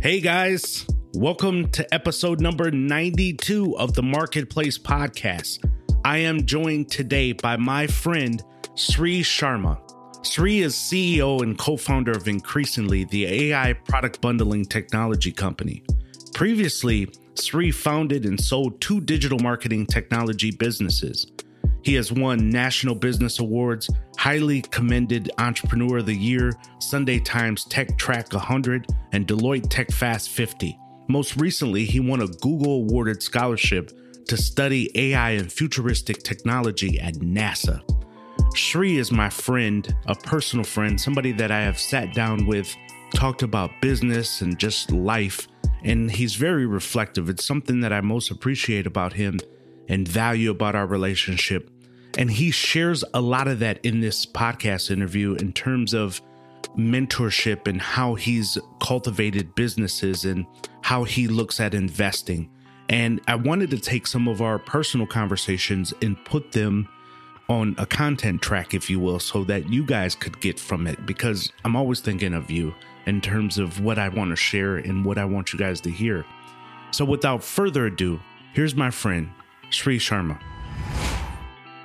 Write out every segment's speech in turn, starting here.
Hey guys, welcome to episode number 92 of the Marketplace Podcast. I am joined today by my friend Sri Sharma. Sri is CEO and co founder of Increasingly, the AI product bundling technology company. Previously, Sri founded and sold two digital marketing technology businesses. He has won National Business Awards, highly commended Entrepreneur of the Year, Sunday Times Tech Track 100, and Deloitte Tech Fast 50. Most recently, he won a Google awarded scholarship to study AI and futuristic technology at NASA. Sri is my friend, a personal friend, somebody that I have sat down with, talked about business and just life, and he's very reflective. It's something that I most appreciate about him and value about our relationship. And he shares a lot of that in this podcast interview in terms of mentorship and how he's cultivated businesses and how he looks at investing. And I wanted to take some of our personal conversations and put them on a content track, if you will, so that you guys could get from it because I'm always thinking of you in terms of what I want to share and what I want you guys to hear. So without further ado, here's my friend, Sri Sharma.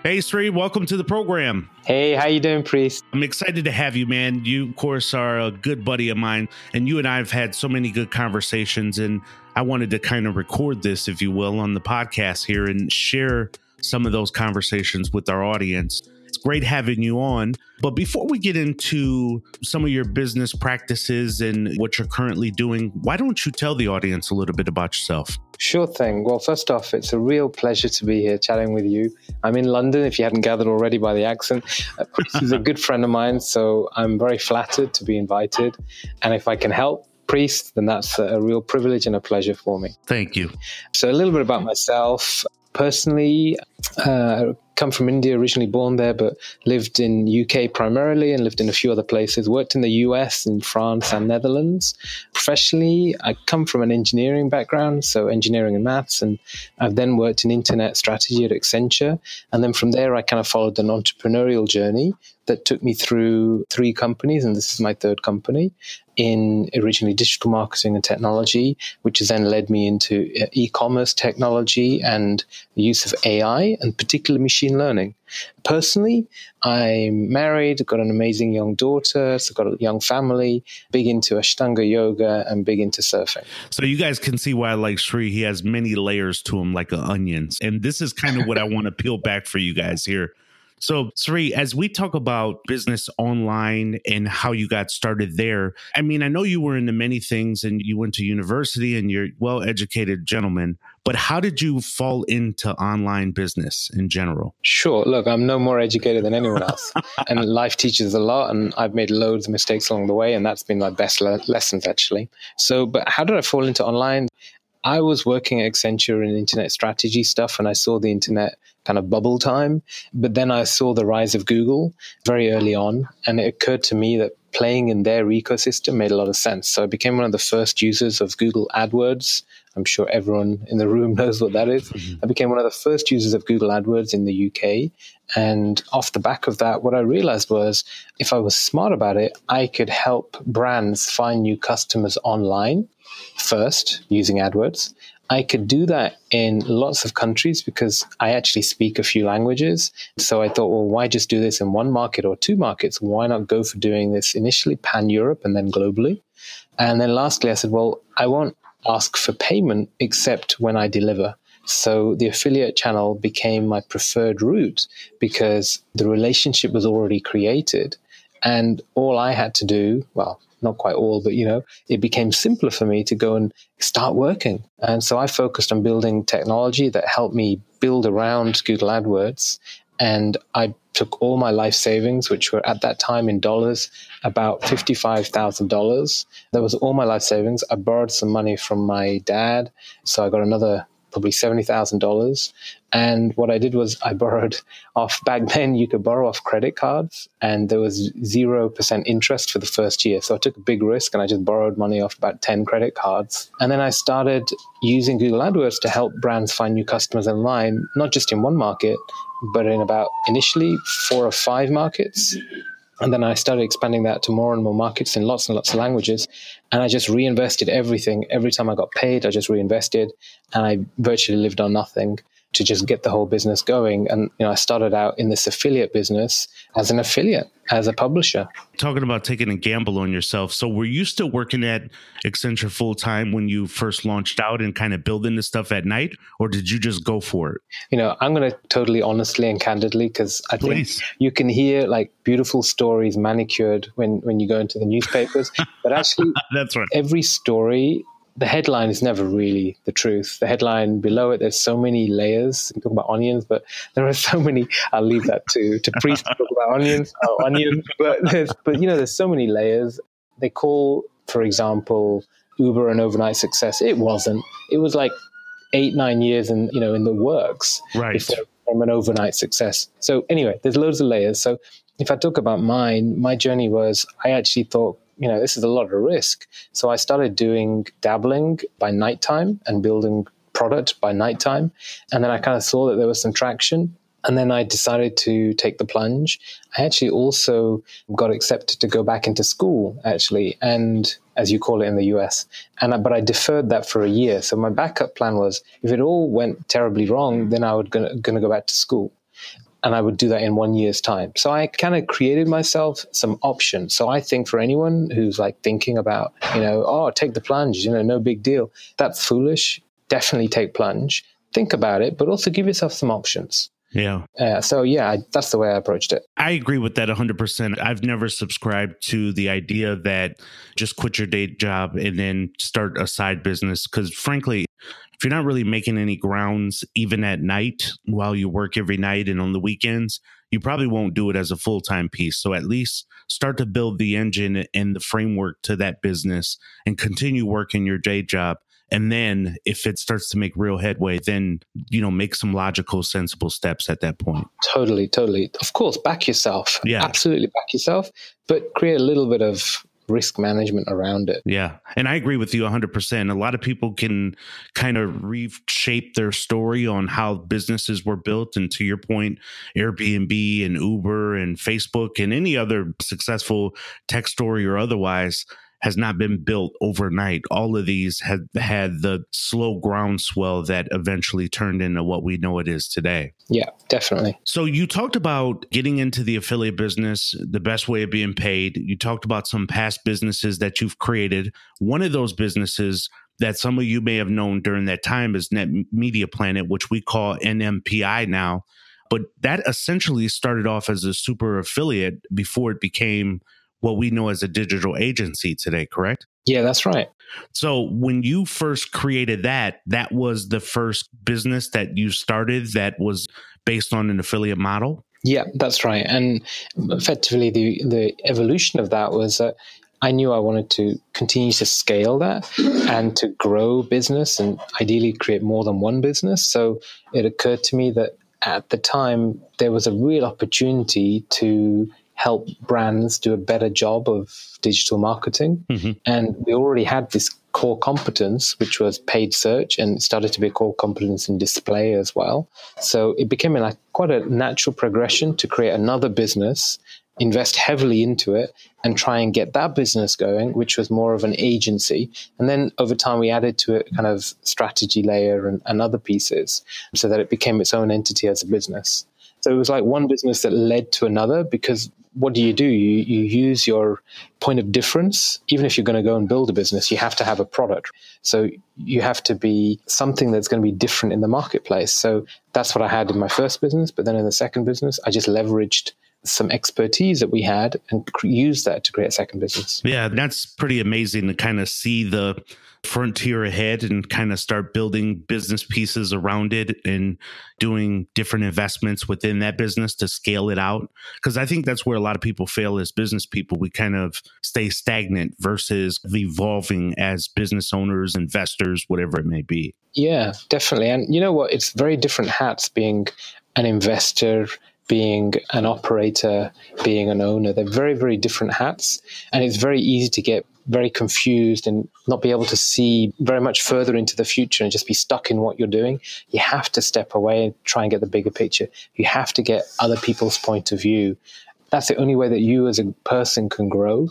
Hey Sri, welcome to the program. Hey, how you doing, Priest? I'm excited to have you, man. You, of course, are a good buddy of mine, and you and I have had so many good conversations. And I wanted to kind of record this, if you will, on the podcast here and share some of those conversations with our audience. Great having you on. But before we get into some of your business practices and what you're currently doing, why don't you tell the audience a little bit about yourself? Sure thing. Well, first off, it's a real pleasure to be here chatting with you. I'm in London, if you hadn't gathered already by the accent. Uh, He's a good friend of mine, so I'm very flattered to be invited. And if I can help, priest, then that's a real privilege and a pleasure for me. Thank you. So, a little bit about myself. Personally, uh, come from India, originally born there, but lived in UK primarily and lived in a few other places. Worked in the US, in France, and Netherlands. Professionally, I come from an engineering background, so engineering and maths, and I've then worked in internet strategy at Accenture. And then from there, I kind of followed an entrepreneurial journey that took me through three companies, and this is my third company in originally digital marketing and technology, which has then led me into uh, e commerce technology and the use of AI and particularly machine learning. Personally, I'm married, got an amazing young daughter, so got a young family, big into Ashtanga yoga and big into surfing. So you guys can see why I like Sri. He has many layers to him like onions. And this is kind of what I want to peel back for you guys here. So, Sri, as we talk about business online and how you got started there, I mean, I know you were into many things and you went to university and you're well educated gentleman, but how did you fall into online business in general? Sure. Look, I'm no more educated than anyone else. and life teaches a lot, and I've made loads of mistakes along the way, and that's been my best le- lessons, actually. So, but how did I fall into online? I was working at Accenture in internet strategy stuff, and I saw the internet kind of bubble time. But then I saw the rise of Google very early on, and it occurred to me that playing in their ecosystem made a lot of sense. So I became one of the first users of Google AdWords. I'm sure everyone in the room knows what that is. Mm-hmm. I became one of the first users of Google AdWords in the UK. And off the back of that, what I realized was if I was smart about it, I could help brands find new customers online first using AdWords. I could do that in lots of countries because I actually speak a few languages. So I thought, well, why just do this in one market or two markets? Why not go for doing this initially pan Europe and then globally? And then lastly, I said, well, I won't ask for payment except when I deliver. So the affiliate channel became my preferred route because the relationship was already created. And all I had to do, well, not quite all, but you know, it became simpler for me to go and start working. And so I focused on building technology that helped me build around Google AdWords. And I took all my life savings, which were at that time in dollars, about $55,000. That was all my life savings. I borrowed some money from my dad. So I got another probably $70,000. And what I did was I borrowed off back then, you could borrow off credit cards and there was 0% interest for the first year. So I took a big risk and I just borrowed money off about 10 credit cards. And then I started using Google AdWords to help brands find new customers online, not just in one market, but in about initially four or five markets. And then I started expanding that to more and more markets in lots and lots of languages. And I just reinvested everything. Every time I got paid, I just reinvested and I virtually lived on nothing to just get the whole business going. And you know, I started out in this affiliate business as an affiliate, as a publisher. Talking about taking a gamble on yourself. So were you still working at Accenture full time when you first launched out and kind of building this stuff at night, or did you just go for it? You know, I'm going to totally honestly and candidly because I Please. think you can hear like beautiful stories manicured when when you go into the newspapers, but actually, that's right. Every story the headline is never really the truth. The headline below it, there's so many layers. We talk about onions, but there are so many. I'll leave that to to priests to talk about onions. Oh, onions, but there's, but you know, there's so many layers. They call, for example, Uber an overnight success. It wasn't. It was like eight, nine years, in you know, in the works right. before became an overnight success. So anyway, there's loads of layers. So if I talk about mine, my journey was I actually thought you know, this is a lot of risk. So I started doing dabbling by nighttime and building product by nighttime. And then I kind of saw that there was some traction. And then I decided to take the plunge. I actually also got accepted to go back into school, actually, and as you call it in the US. And I, but I deferred that for a year. So my backup plan was if it all went terribly wrong, then I would gonna, gonna go back to school and I would do that in one year's time. So I kind of created myself some options. So I think for anyone who's like thinking about, you know, oh, take the plunge, you know, no big deal. That's foolish. Definitely take plunge. Think about it, but also give yourself some options. Yeah. Uh, so yeah, I, that's the way I approached it. I agree with that 100%. I've never subscribed to the idea that just quit your day job and then start a side business cuz frankly, if you're not really making any grounds even at night while you work every night and on the weekends, you probably won't do it as a full time piece. So at least start to build the engine and the framework to that business and continue working your day job. And then if it starts to make real headway, then, you know, make some logical, sensible steps at that point. Totally, totally. Of course, back yourself. Yeah. Absolutely back yourself, but create a little bit of risk management around it. Yeah. And I agree with you 100%. A lot of people can kind of reshape their story on how businesses were built. And to your point, Airbnb and Uber and Facebook and any other successful tech story or otherwise has not been built overnight. All of these have had the slow groundswell that eventually turned into what we know it is today. Yeah, definitely. So you talked about getting into the affiliate business, the best way of being paid. You talked about some past businesses that you've created. One of those businesses that some of you may have known during that time is Net Media Planet, which we call NMPI now. But that essentially started off as a super affiliate before it became what we know as a digital agency today, correct? Yeah, that's right. So when you first created that, that was the first business that you started that was based on an affiliate model? Yeah, that's right. And effectively the the evolution of that was that I knew I wanted to continue to scale that and to grow business and ideally create more than one business. So it occurred to me that at the time there was a real opportunity to help brands do a better job of digital marketing. Mm-hmm. And we already had this core competence, which was paid search, and started to be a core competence in display as well. So it became like quite a natural progression to create another business, invest heavily into it, and try and get that business going, which was more of an agency. And then over time, we added to it kind of strategy layer and, and other pieces so that it became its own entity as a business. So it was like one business that led to another because what do you do? You, you use your point of difference. Even if you're going to go and build a business, you have to have a product. So you have to be something that's going to be different in the marketplace. So that's what I had in my first business. But then in the second business, I just leveraged some expertise that we had and use that to create a second business. Yeah, that's pretty amazing to kind of see the frontier ahead and kind of start building business pieces around it and doing different investments within that business to scale it out. Because I think that's where a lot of people fail as business people. We kind of stay stagnant versus evolving as business owners, investors, whatever it may be. Yeah, definitely. And you know what? It's very different hats being an investor being an operator, being an owner. They're very, very different hats. And it's very easy to get very confused and not be able to see very much further into the future and just be stuck in what you're doing. You have to step away and try and get the bigger picture. You have to get other people's point of view. That's the only way that you as a person can grow.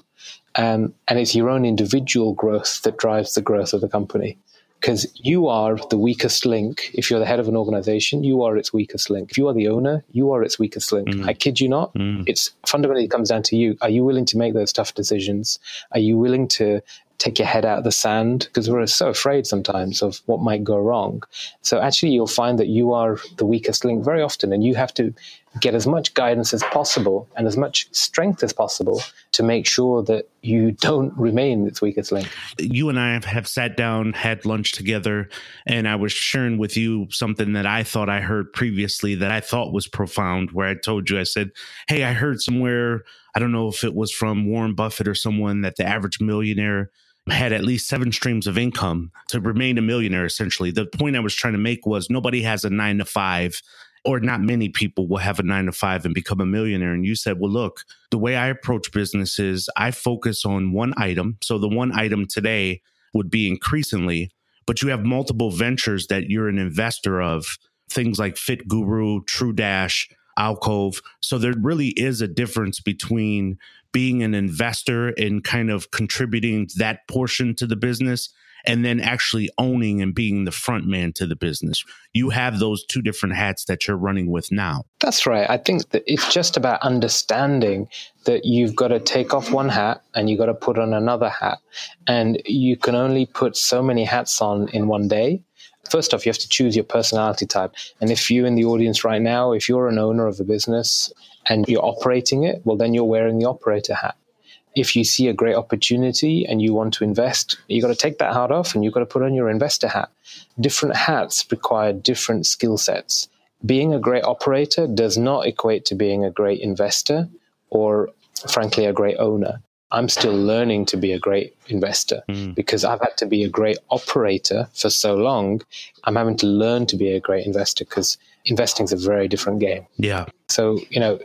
Um, and it's your own individual growth that drives the growth of the company because you are the weakest link. If you're the head of an organization, you are its weakest link. If you are the owner, you are its weakest link. Mm. I kid you not. Mm. It's fundamentally it comes down to you. Are you willing to make those tough decisions? Are you willing to take your head out of the sand because we're so afraid sometimes of what might go wrong. So actually, you'll find that you are the weakest link very often, and you have to get as much guidance as possible and as much strength as possible to make sure that you don't remain its weakest link. You and I have sat down, had lunch together, and I was sharing with you something that I thought I heard previously that I thought was profound. Where I told you, I said, Hey, I heard somewhere, I don't know if it was from Warren Buffett or someone, that the average millionaire had at least seven streams of income to remain a millionaire, essentially. The point I was trying to make was nobody has a nine to five, or not many people will have a nine to five and become a millionaire. And you said, well, look, the way I approach business is I focus on one item. So the one item today would be increasingly, but you have multiple ventures that you're an investor of, things like Fit Guru, True Dash, Alcove. So there really is a difference between being an investor and kind of contributing that portion to the business and then actually owning and being the front man to the business. You have those two different hats that you're running with now. That's right. I think that it's just about understanding that you've got to take off one hat and you've got to put on another hat. And you can only put so many hats on in one day first off, you have to choose your personality type. And if you're in the audience right now, if you're an owner of a business and you're operating it, well, then you're wearing the operator hat. If you see a great opportunity and you want to invest, you've got to take that hat off and you've got to put on your investor hat. Different hats require different skill sets. Being a great operator does not equate to being a great investor or, frankly, a great owner. I'm still learning to be a great investor mm. because I've had to be a great operator for so long. I'm having to learn to be a great investor because investing is a very different game. Yeah. So, you know,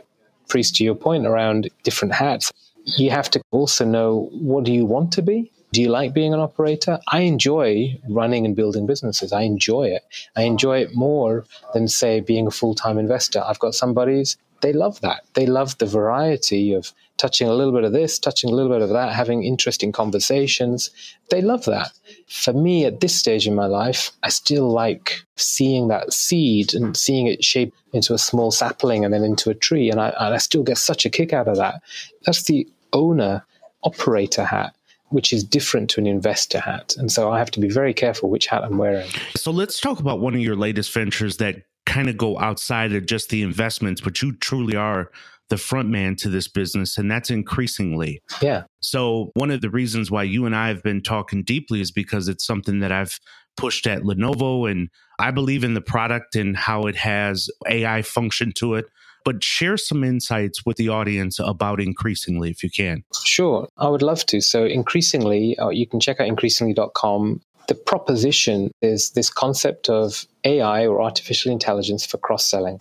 Priest, to your point around different hats, you have to also know what do you want to be? Do you like being an operator? I enjoy running and building businesses. I enjoy it. I enjoy it more than, say, being a full time investor. I've got some buddies, they love that. They love the variety of touching a little bit of this, touching a little bit of that, having interesting conversations. They love that. For me, at this stage in my life, I still like seeing that seed and seeing it shape into a small sapling and then into a tree. And I, and I still get such a kick out of that. That's the owner operator hat which is different to an investor hat. And so I have to be very careful which hat I'm wearing. So let's talk about one of your latest ventures that kind of go outside of just the investments, but you truly are the front man to this business, and that's increasingly. Yeah. So, one of the reasons why you and I have been talking deeply is because it's something that I've pushed at Lenovo, and I believe in the product and how it has AI function to it. But share some insights with the audience about increasingly, if you can. Sure, I would love to. So, increasingly, uh, you can check out increasingly.com. The proposition is this concept of AI or artificial intelligence for cross selling.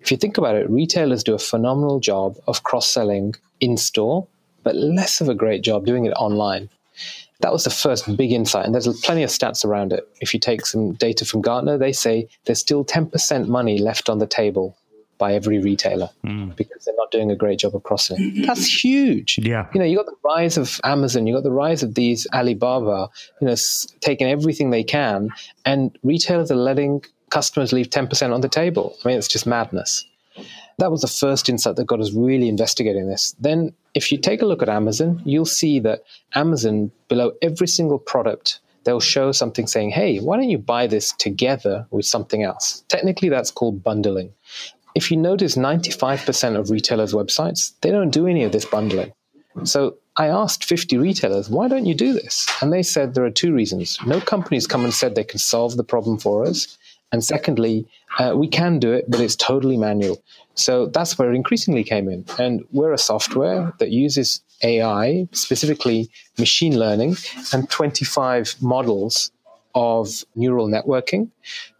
If you think about it, retailers do a phenomenal job of cross selling in store, but less of a great job doing it online. That was the first big insight, and there's plenty of stats around it. If you take some data from Gartner, they say there's still 10% money left on the table by every retailer mm. because they're not doing a great job of crossing. That's huge. Yeah. You know, you got the rise of Amazon, you got the rise of these Alibaba, you know, taking everything they can, and retailers are letting customers leave 10% on the table. I mean, it's just madness. That was the first insight that got us really investigating this. Then, if you take a look at Amazon, you'll see that Amazon, below every single product, they'll show something saying, hey, why don't you buy this together with something else? Technically, that's called bundling. If you notice, 95% of retailers' websites, they don't do any of this bundling. So I asked 50 retailers, why don't you do this? And they said there are two reasons. No companies come and said they can solve the problem for us. And secondly, uh, we can do it, but it's totally manual. So that's where it increasingly came in. And we're a software that uses AI, specifically machine learning, and 25 models of neural networking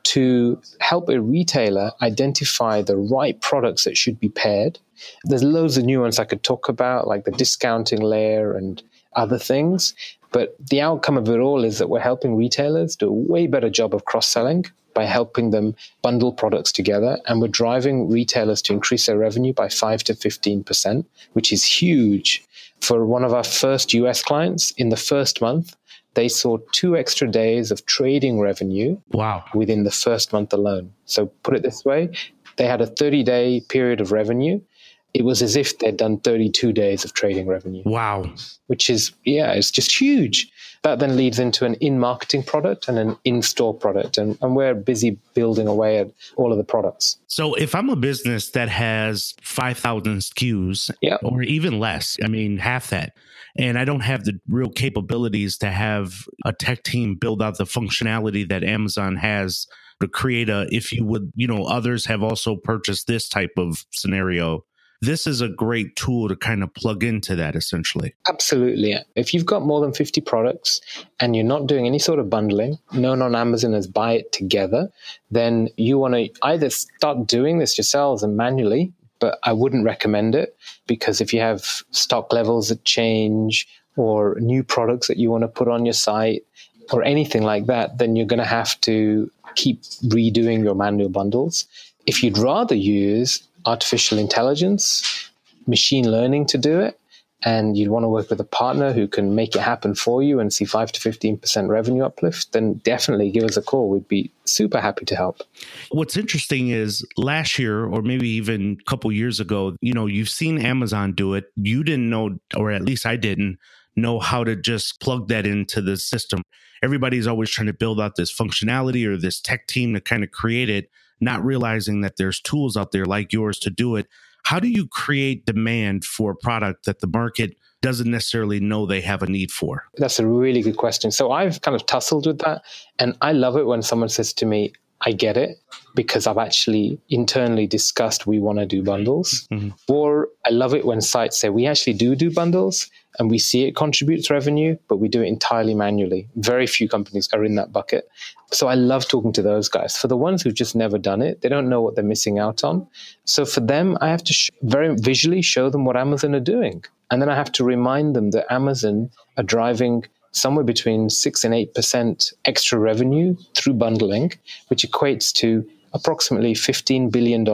to help a retailer identify the right products that should be paired. There's loads of nuance I could talk about, like the discounting layer and other things. But the outcome of it all is that we're helping retailers do a way better job of cross selling by helping them bundle products together. And we're driving retailers to increase their revenue by 5 to 15%, which is huge. For one of our first US clients, in the first month, they saw two extra days of trading revenue wow. within the first month alone. So put it this way they had a 30 day period of revenue it was as if they'd done 32 days of trading revenue wow which is yeah it's just huge that then leads into an in-marketing product and an in-store product and, and we're busy building away at all of the products so if i'm a business that has 5000 skus yep. or even less i mean half that and I don't have the real capabilities to have a tech team build out the functionality that Amazon has to create a, if you would, you know, others have also purchased this type of scenario. This is a great tool to kind of plug into that essentially. Absolutely. If you've got more than 50 products and you're not doing any sort of bundling, known on Amazon as buy it together, then you want to either start doing this yourselves and manually but I wouldn't recommend it because if you have stock levels that change or new products that you want to put on your site or anything like that, then you're going to have to keep redoing your manual bundles. If you'd rather use artificial intelligence, machine learning to do it, and you'd want to work with a partner who can make it happen for you and see 5 to 15% revenue uplift, then definitely give us a call. We'd be super happy to help. What's interesting is last year or maybe even a couple years ago, you know, you've seen Amazon do it. You didn't know or at least I didn't know how to just plug that into the system. Everybody's always trying to build out this functionality or this tech team to kind of create it, not realizing that there's tools out there like yours to do it how do you create demand for a product that the market doesn't necessarily know they have a need for? That's a really good question. So I've kind of tussled with that. And I love it when someone says to me, I get it because I've actually internally discussed we want to do bundles. Mm-hmm. Or I love it when sites say we actually do do bundles and we see it contributes revenue, but we do it entirely manually. Very few companies are in that bucket. So I love talking to those guys. For the ones who've just never done it, they don't know what they're missing out on. So for them, I have to sh- very visually show them what Amazon are doing. And then I have to remind them that Amazon are driving somewhere between 6 and 8% extra revenue through bundling, which equates to approximately $15 billion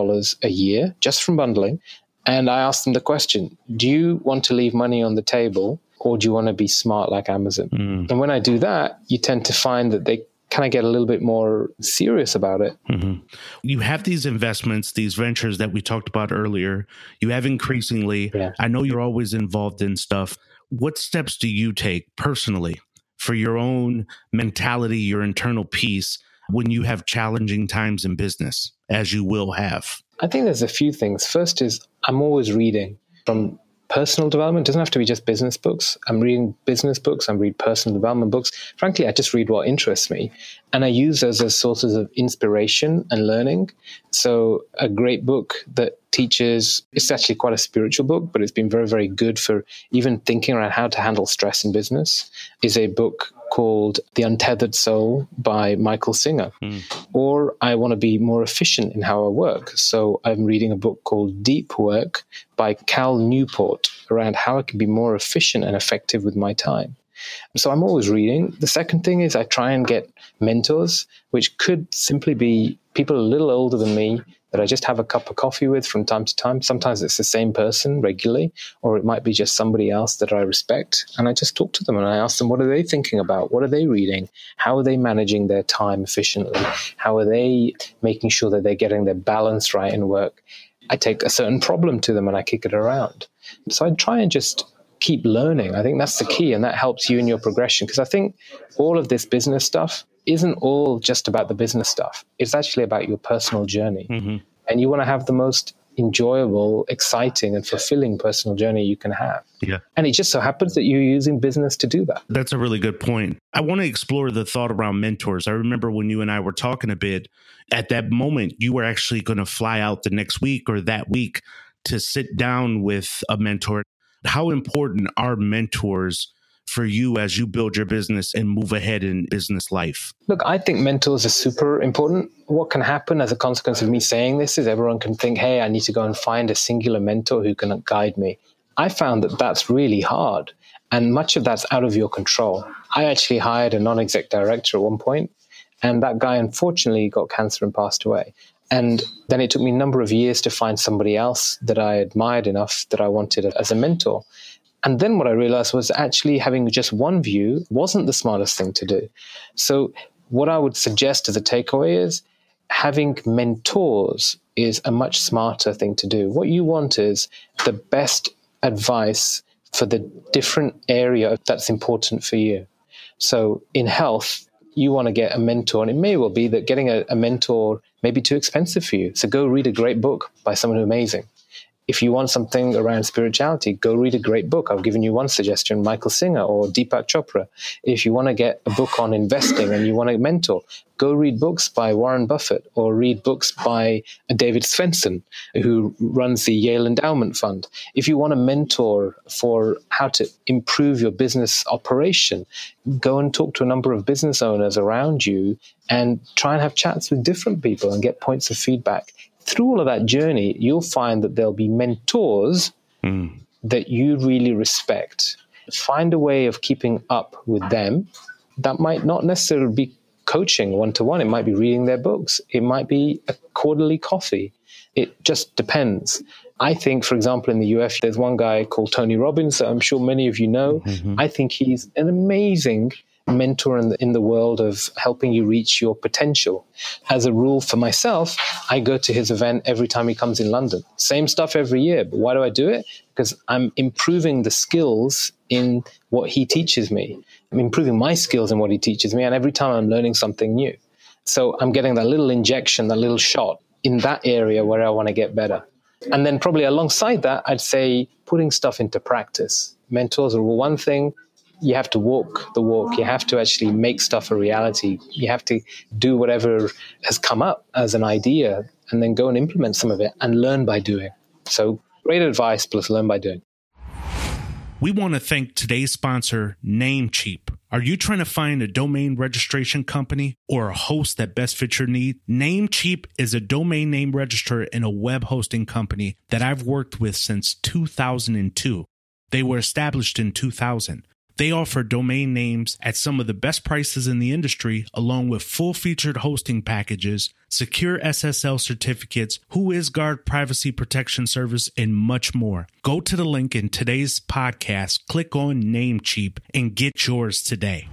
a year just from bundling. And I asked them the question Do you want to leave money on the table or do you want to be smart like Amazon? Mm. And when I do that, you tend to find that they kind of get a little bit more serious about it. Mm-hmm. You have these investments, these ventures that we talked about earlier. You have increasingly, yeah. I know you're always involved in stuff what steps do you take personally for your own mentality, your internal peace when you have challenging times in business, as you will have? I think there's a few things. First is I'm always reading from personal development. It doesn't have to be just business books. I'm reading business books, I'm reading personal development books. Frankly, I just read what interests me. And I use those as sources of inspiration and learning. So a great book that teaches it's actually quite a spiritual book, but it's been very, very good for even thinking around how to handle stress in business is a book called The Untethered Soul by Michael Singer. Mm. Or I want to be more efficient in how I work. So I'm reading a book called Deep Work by Cal Newport around how I can be more efficient and effective with my time. So I'm always reading. The second thing is I try and get mentors, which could simply be people a little older than me that I just have a cup of coffee with from time to time. Sometimes it's the same person regularly, or it might be just somebody else that I respect. And I just talk to them and I ask them, what are they thinking about? What are they reading? How are they managing their time efficiently? How are they making sure that they're getting their balance right in work? I take a certain problem to them and I kick it around. So I try and just keep learning. I think that's the key, and that helps you in your progression. Because I think all of this business stuff isn't all just about the business stuff. It's actually about your personal journey. Mm-hmm. And you want to have the most enjoyable, exciting, and fulfilling personal journey you can have. Yeah. And it just so happens that you're using business to do that. That's a really good point. I want to explore the thought around mentors. I remember when you and I were talking a bit, at that moment, you were actually going to fly out the next week or that week to sit down with a mentor. How important are mentors for you as you build your business and move ahead in business life? Look, I think mentors are super important. What can happen as a consequence of me saying this is everyone can think, hey, I need to go and find a singular mentor who can guide me. I found that that's really hard. And much of that's out of your control. I actually hired a non exec director at one point, and that guy unfortunately got cancer and passed away. And then it took me a number of years to find somebody else that I admired enough that I wanted as a mentor. And then what I realized was actually having just one view wasn't the smartest thing to do. So, what I would suggest as a takeaway is having mentors is a much smarter thing to do. What you want is the best advice for the different area that's important for you. So, in health, you want to get a mentor, and it may well be that getting a, a mentor may be too expensive for you. So, go read a great book by someone who's amazing if you want something around spirituality, go read a great book. I've given you one suggestion, Michael Singer or Deepak Chopra. If you want to get a book on investing and you want a mentor, go read books by Warren Buffett or read books by David Swensen, who runs the Yale Endowment Fund. If you want a mentor for how to improve your business operation, go and talk to a number of business owners around you and try and have chats with different people and get points of feedback through all of that journey, you'll find that there'll be mentors mm. that you really respect. Find a way of keeping up with them. That might not necessarily be coaching one to one, it might be reading their books, it might be a quarterly coffee. It just depends. I think, for example, in the US, there's one guy called Tony Robbins that I'm sure many of you know. Mm-hmm. I think he's an amazing mentor in the, in the world of helping you reach your potential. As a rule for myself, I go to his event every time he comes in London. Same stuff every year. But why do I do it? Because I'm improving the skills in what he teaches me. I'm improving my skills in what he teaches me. And every time I'm learning something new. So I'm getting that little injection, that little shot in that area where I want to get better. And then probably alongside that, I'd say putting stuff into practice. Mentors are one thing, you have to walk the walk. You have to actually make stuff a reality. You have to do whatever has come up as an idea and then go and implement some of it and learn by doing. So, great advice plus learn by doing. We want to thank today's sponsor, Namecheap. Are you trying to find a domain registration company or a host that best fits your need? Namecheap is a domain name registrar and a web hosting company that I've worked with since 2002. They were established in 2000. They offer domain names at some of the best prices in the industry, along with full featured hosting packages, secure SSL certificates, WhoisGuard privacy protection service, and much more. Go to the link in today's podcast, click on Namecheap, and get yours today.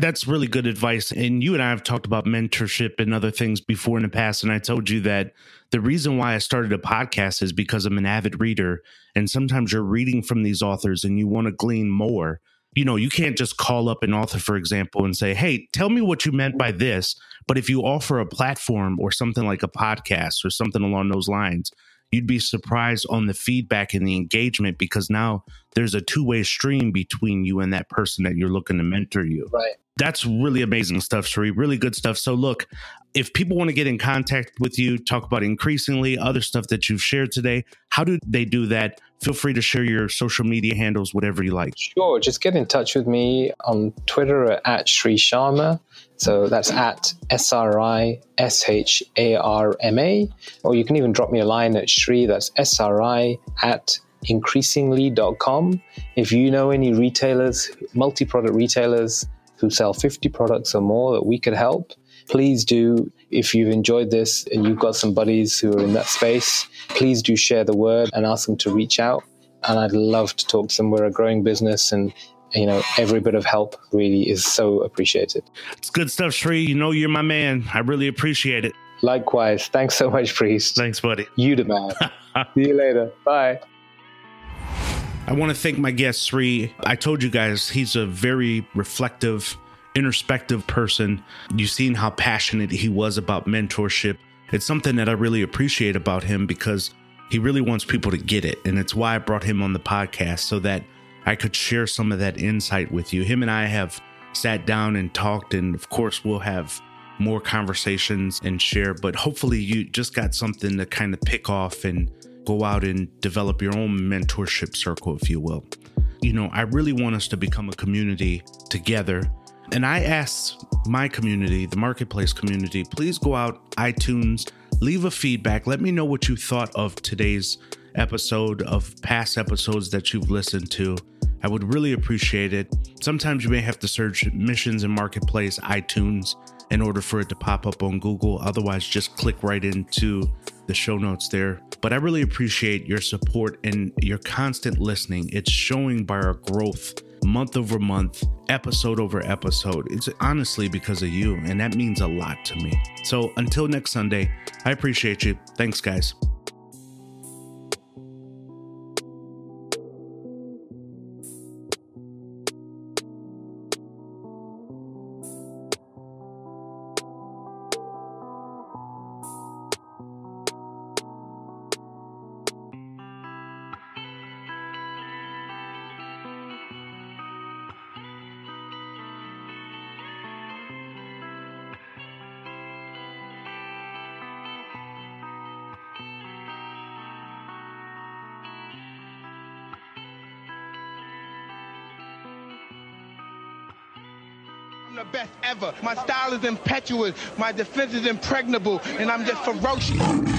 That's really good advice. And you and I have talked about mentorship and other things before in the past. And I told you that the reason why I started a podcast is because I'm an avid reader. And sometimes you're reading from these authors and you want to glean more. You know, you can't just call up an author, for example, and say, Hey, tell me what you meant by this. But if you offer a platform or something like a podcast or something along those lines, you'd be surprised on the feedback and the engagement because now there's a two-way stream between you and that person that you're looking to mentor you. Right. That's really amazing stuff, Sri. Really good stuff. So look, if people want to get in contact with you, talk about increasingly other stuff that you've shared today, how do they do that? Feel free to share your social media handles, whatever you like. Sure. Just get in touch with me on Twitter at Sri Sharma. So that's at S R I S H A R M A. Or you can even drop me a line at Sri, that's S R I at increasingly.com. If you know any retailers, multi product retailers who sell 50 products or more that we could help, please do. If you've enjoyed this and you've got some buddies who are in that space, please do share the word and ask them to reach out. And I'd love to talk to them. We're a growing business and you know, every bit of help really is so appreciated. It's good stuff, Sri. You know, you're my man. I really appreciate it. Likewise. Thanks so much, Priest. Thanks, buddy. You the man. See you later. Bye. I want to thank my guest, Sri. I told you guys he's a very reflective, introspective person. You've seen how passionate he was about mentorship. It's something that I really appreciate about him because he really wants people to get it. And it's why I brought him on the podcast so that I could share some of that insight with you. Him and I have sat down and talked, and of course, we'll have more conversations and share. But hopefully, you just got something to kind of pick off and go out and develop your own mentorship circle, if you will. You know, I really want us to become a community together. And I asked my community, the marketplace community, please go out, iTunes, leave a feedback. Let me know what you thought of today's episode, of past episodes that you've listened to I would really appreciate it. Sometimes you may have to search Missions and Marketplace iTunes in order for it to pop up on Google. Otherwise, just click right into the show notes there. But I really appreciate your support and your constant listening. It's showing by our growth month over month, episode over episode. It's honestly because of you, and that means a lot to me. So until next Sunday, I appreciate you. Thanks, guys. The best ever. My style is impetuous. My defense is impregnable. And I'm just ferocious.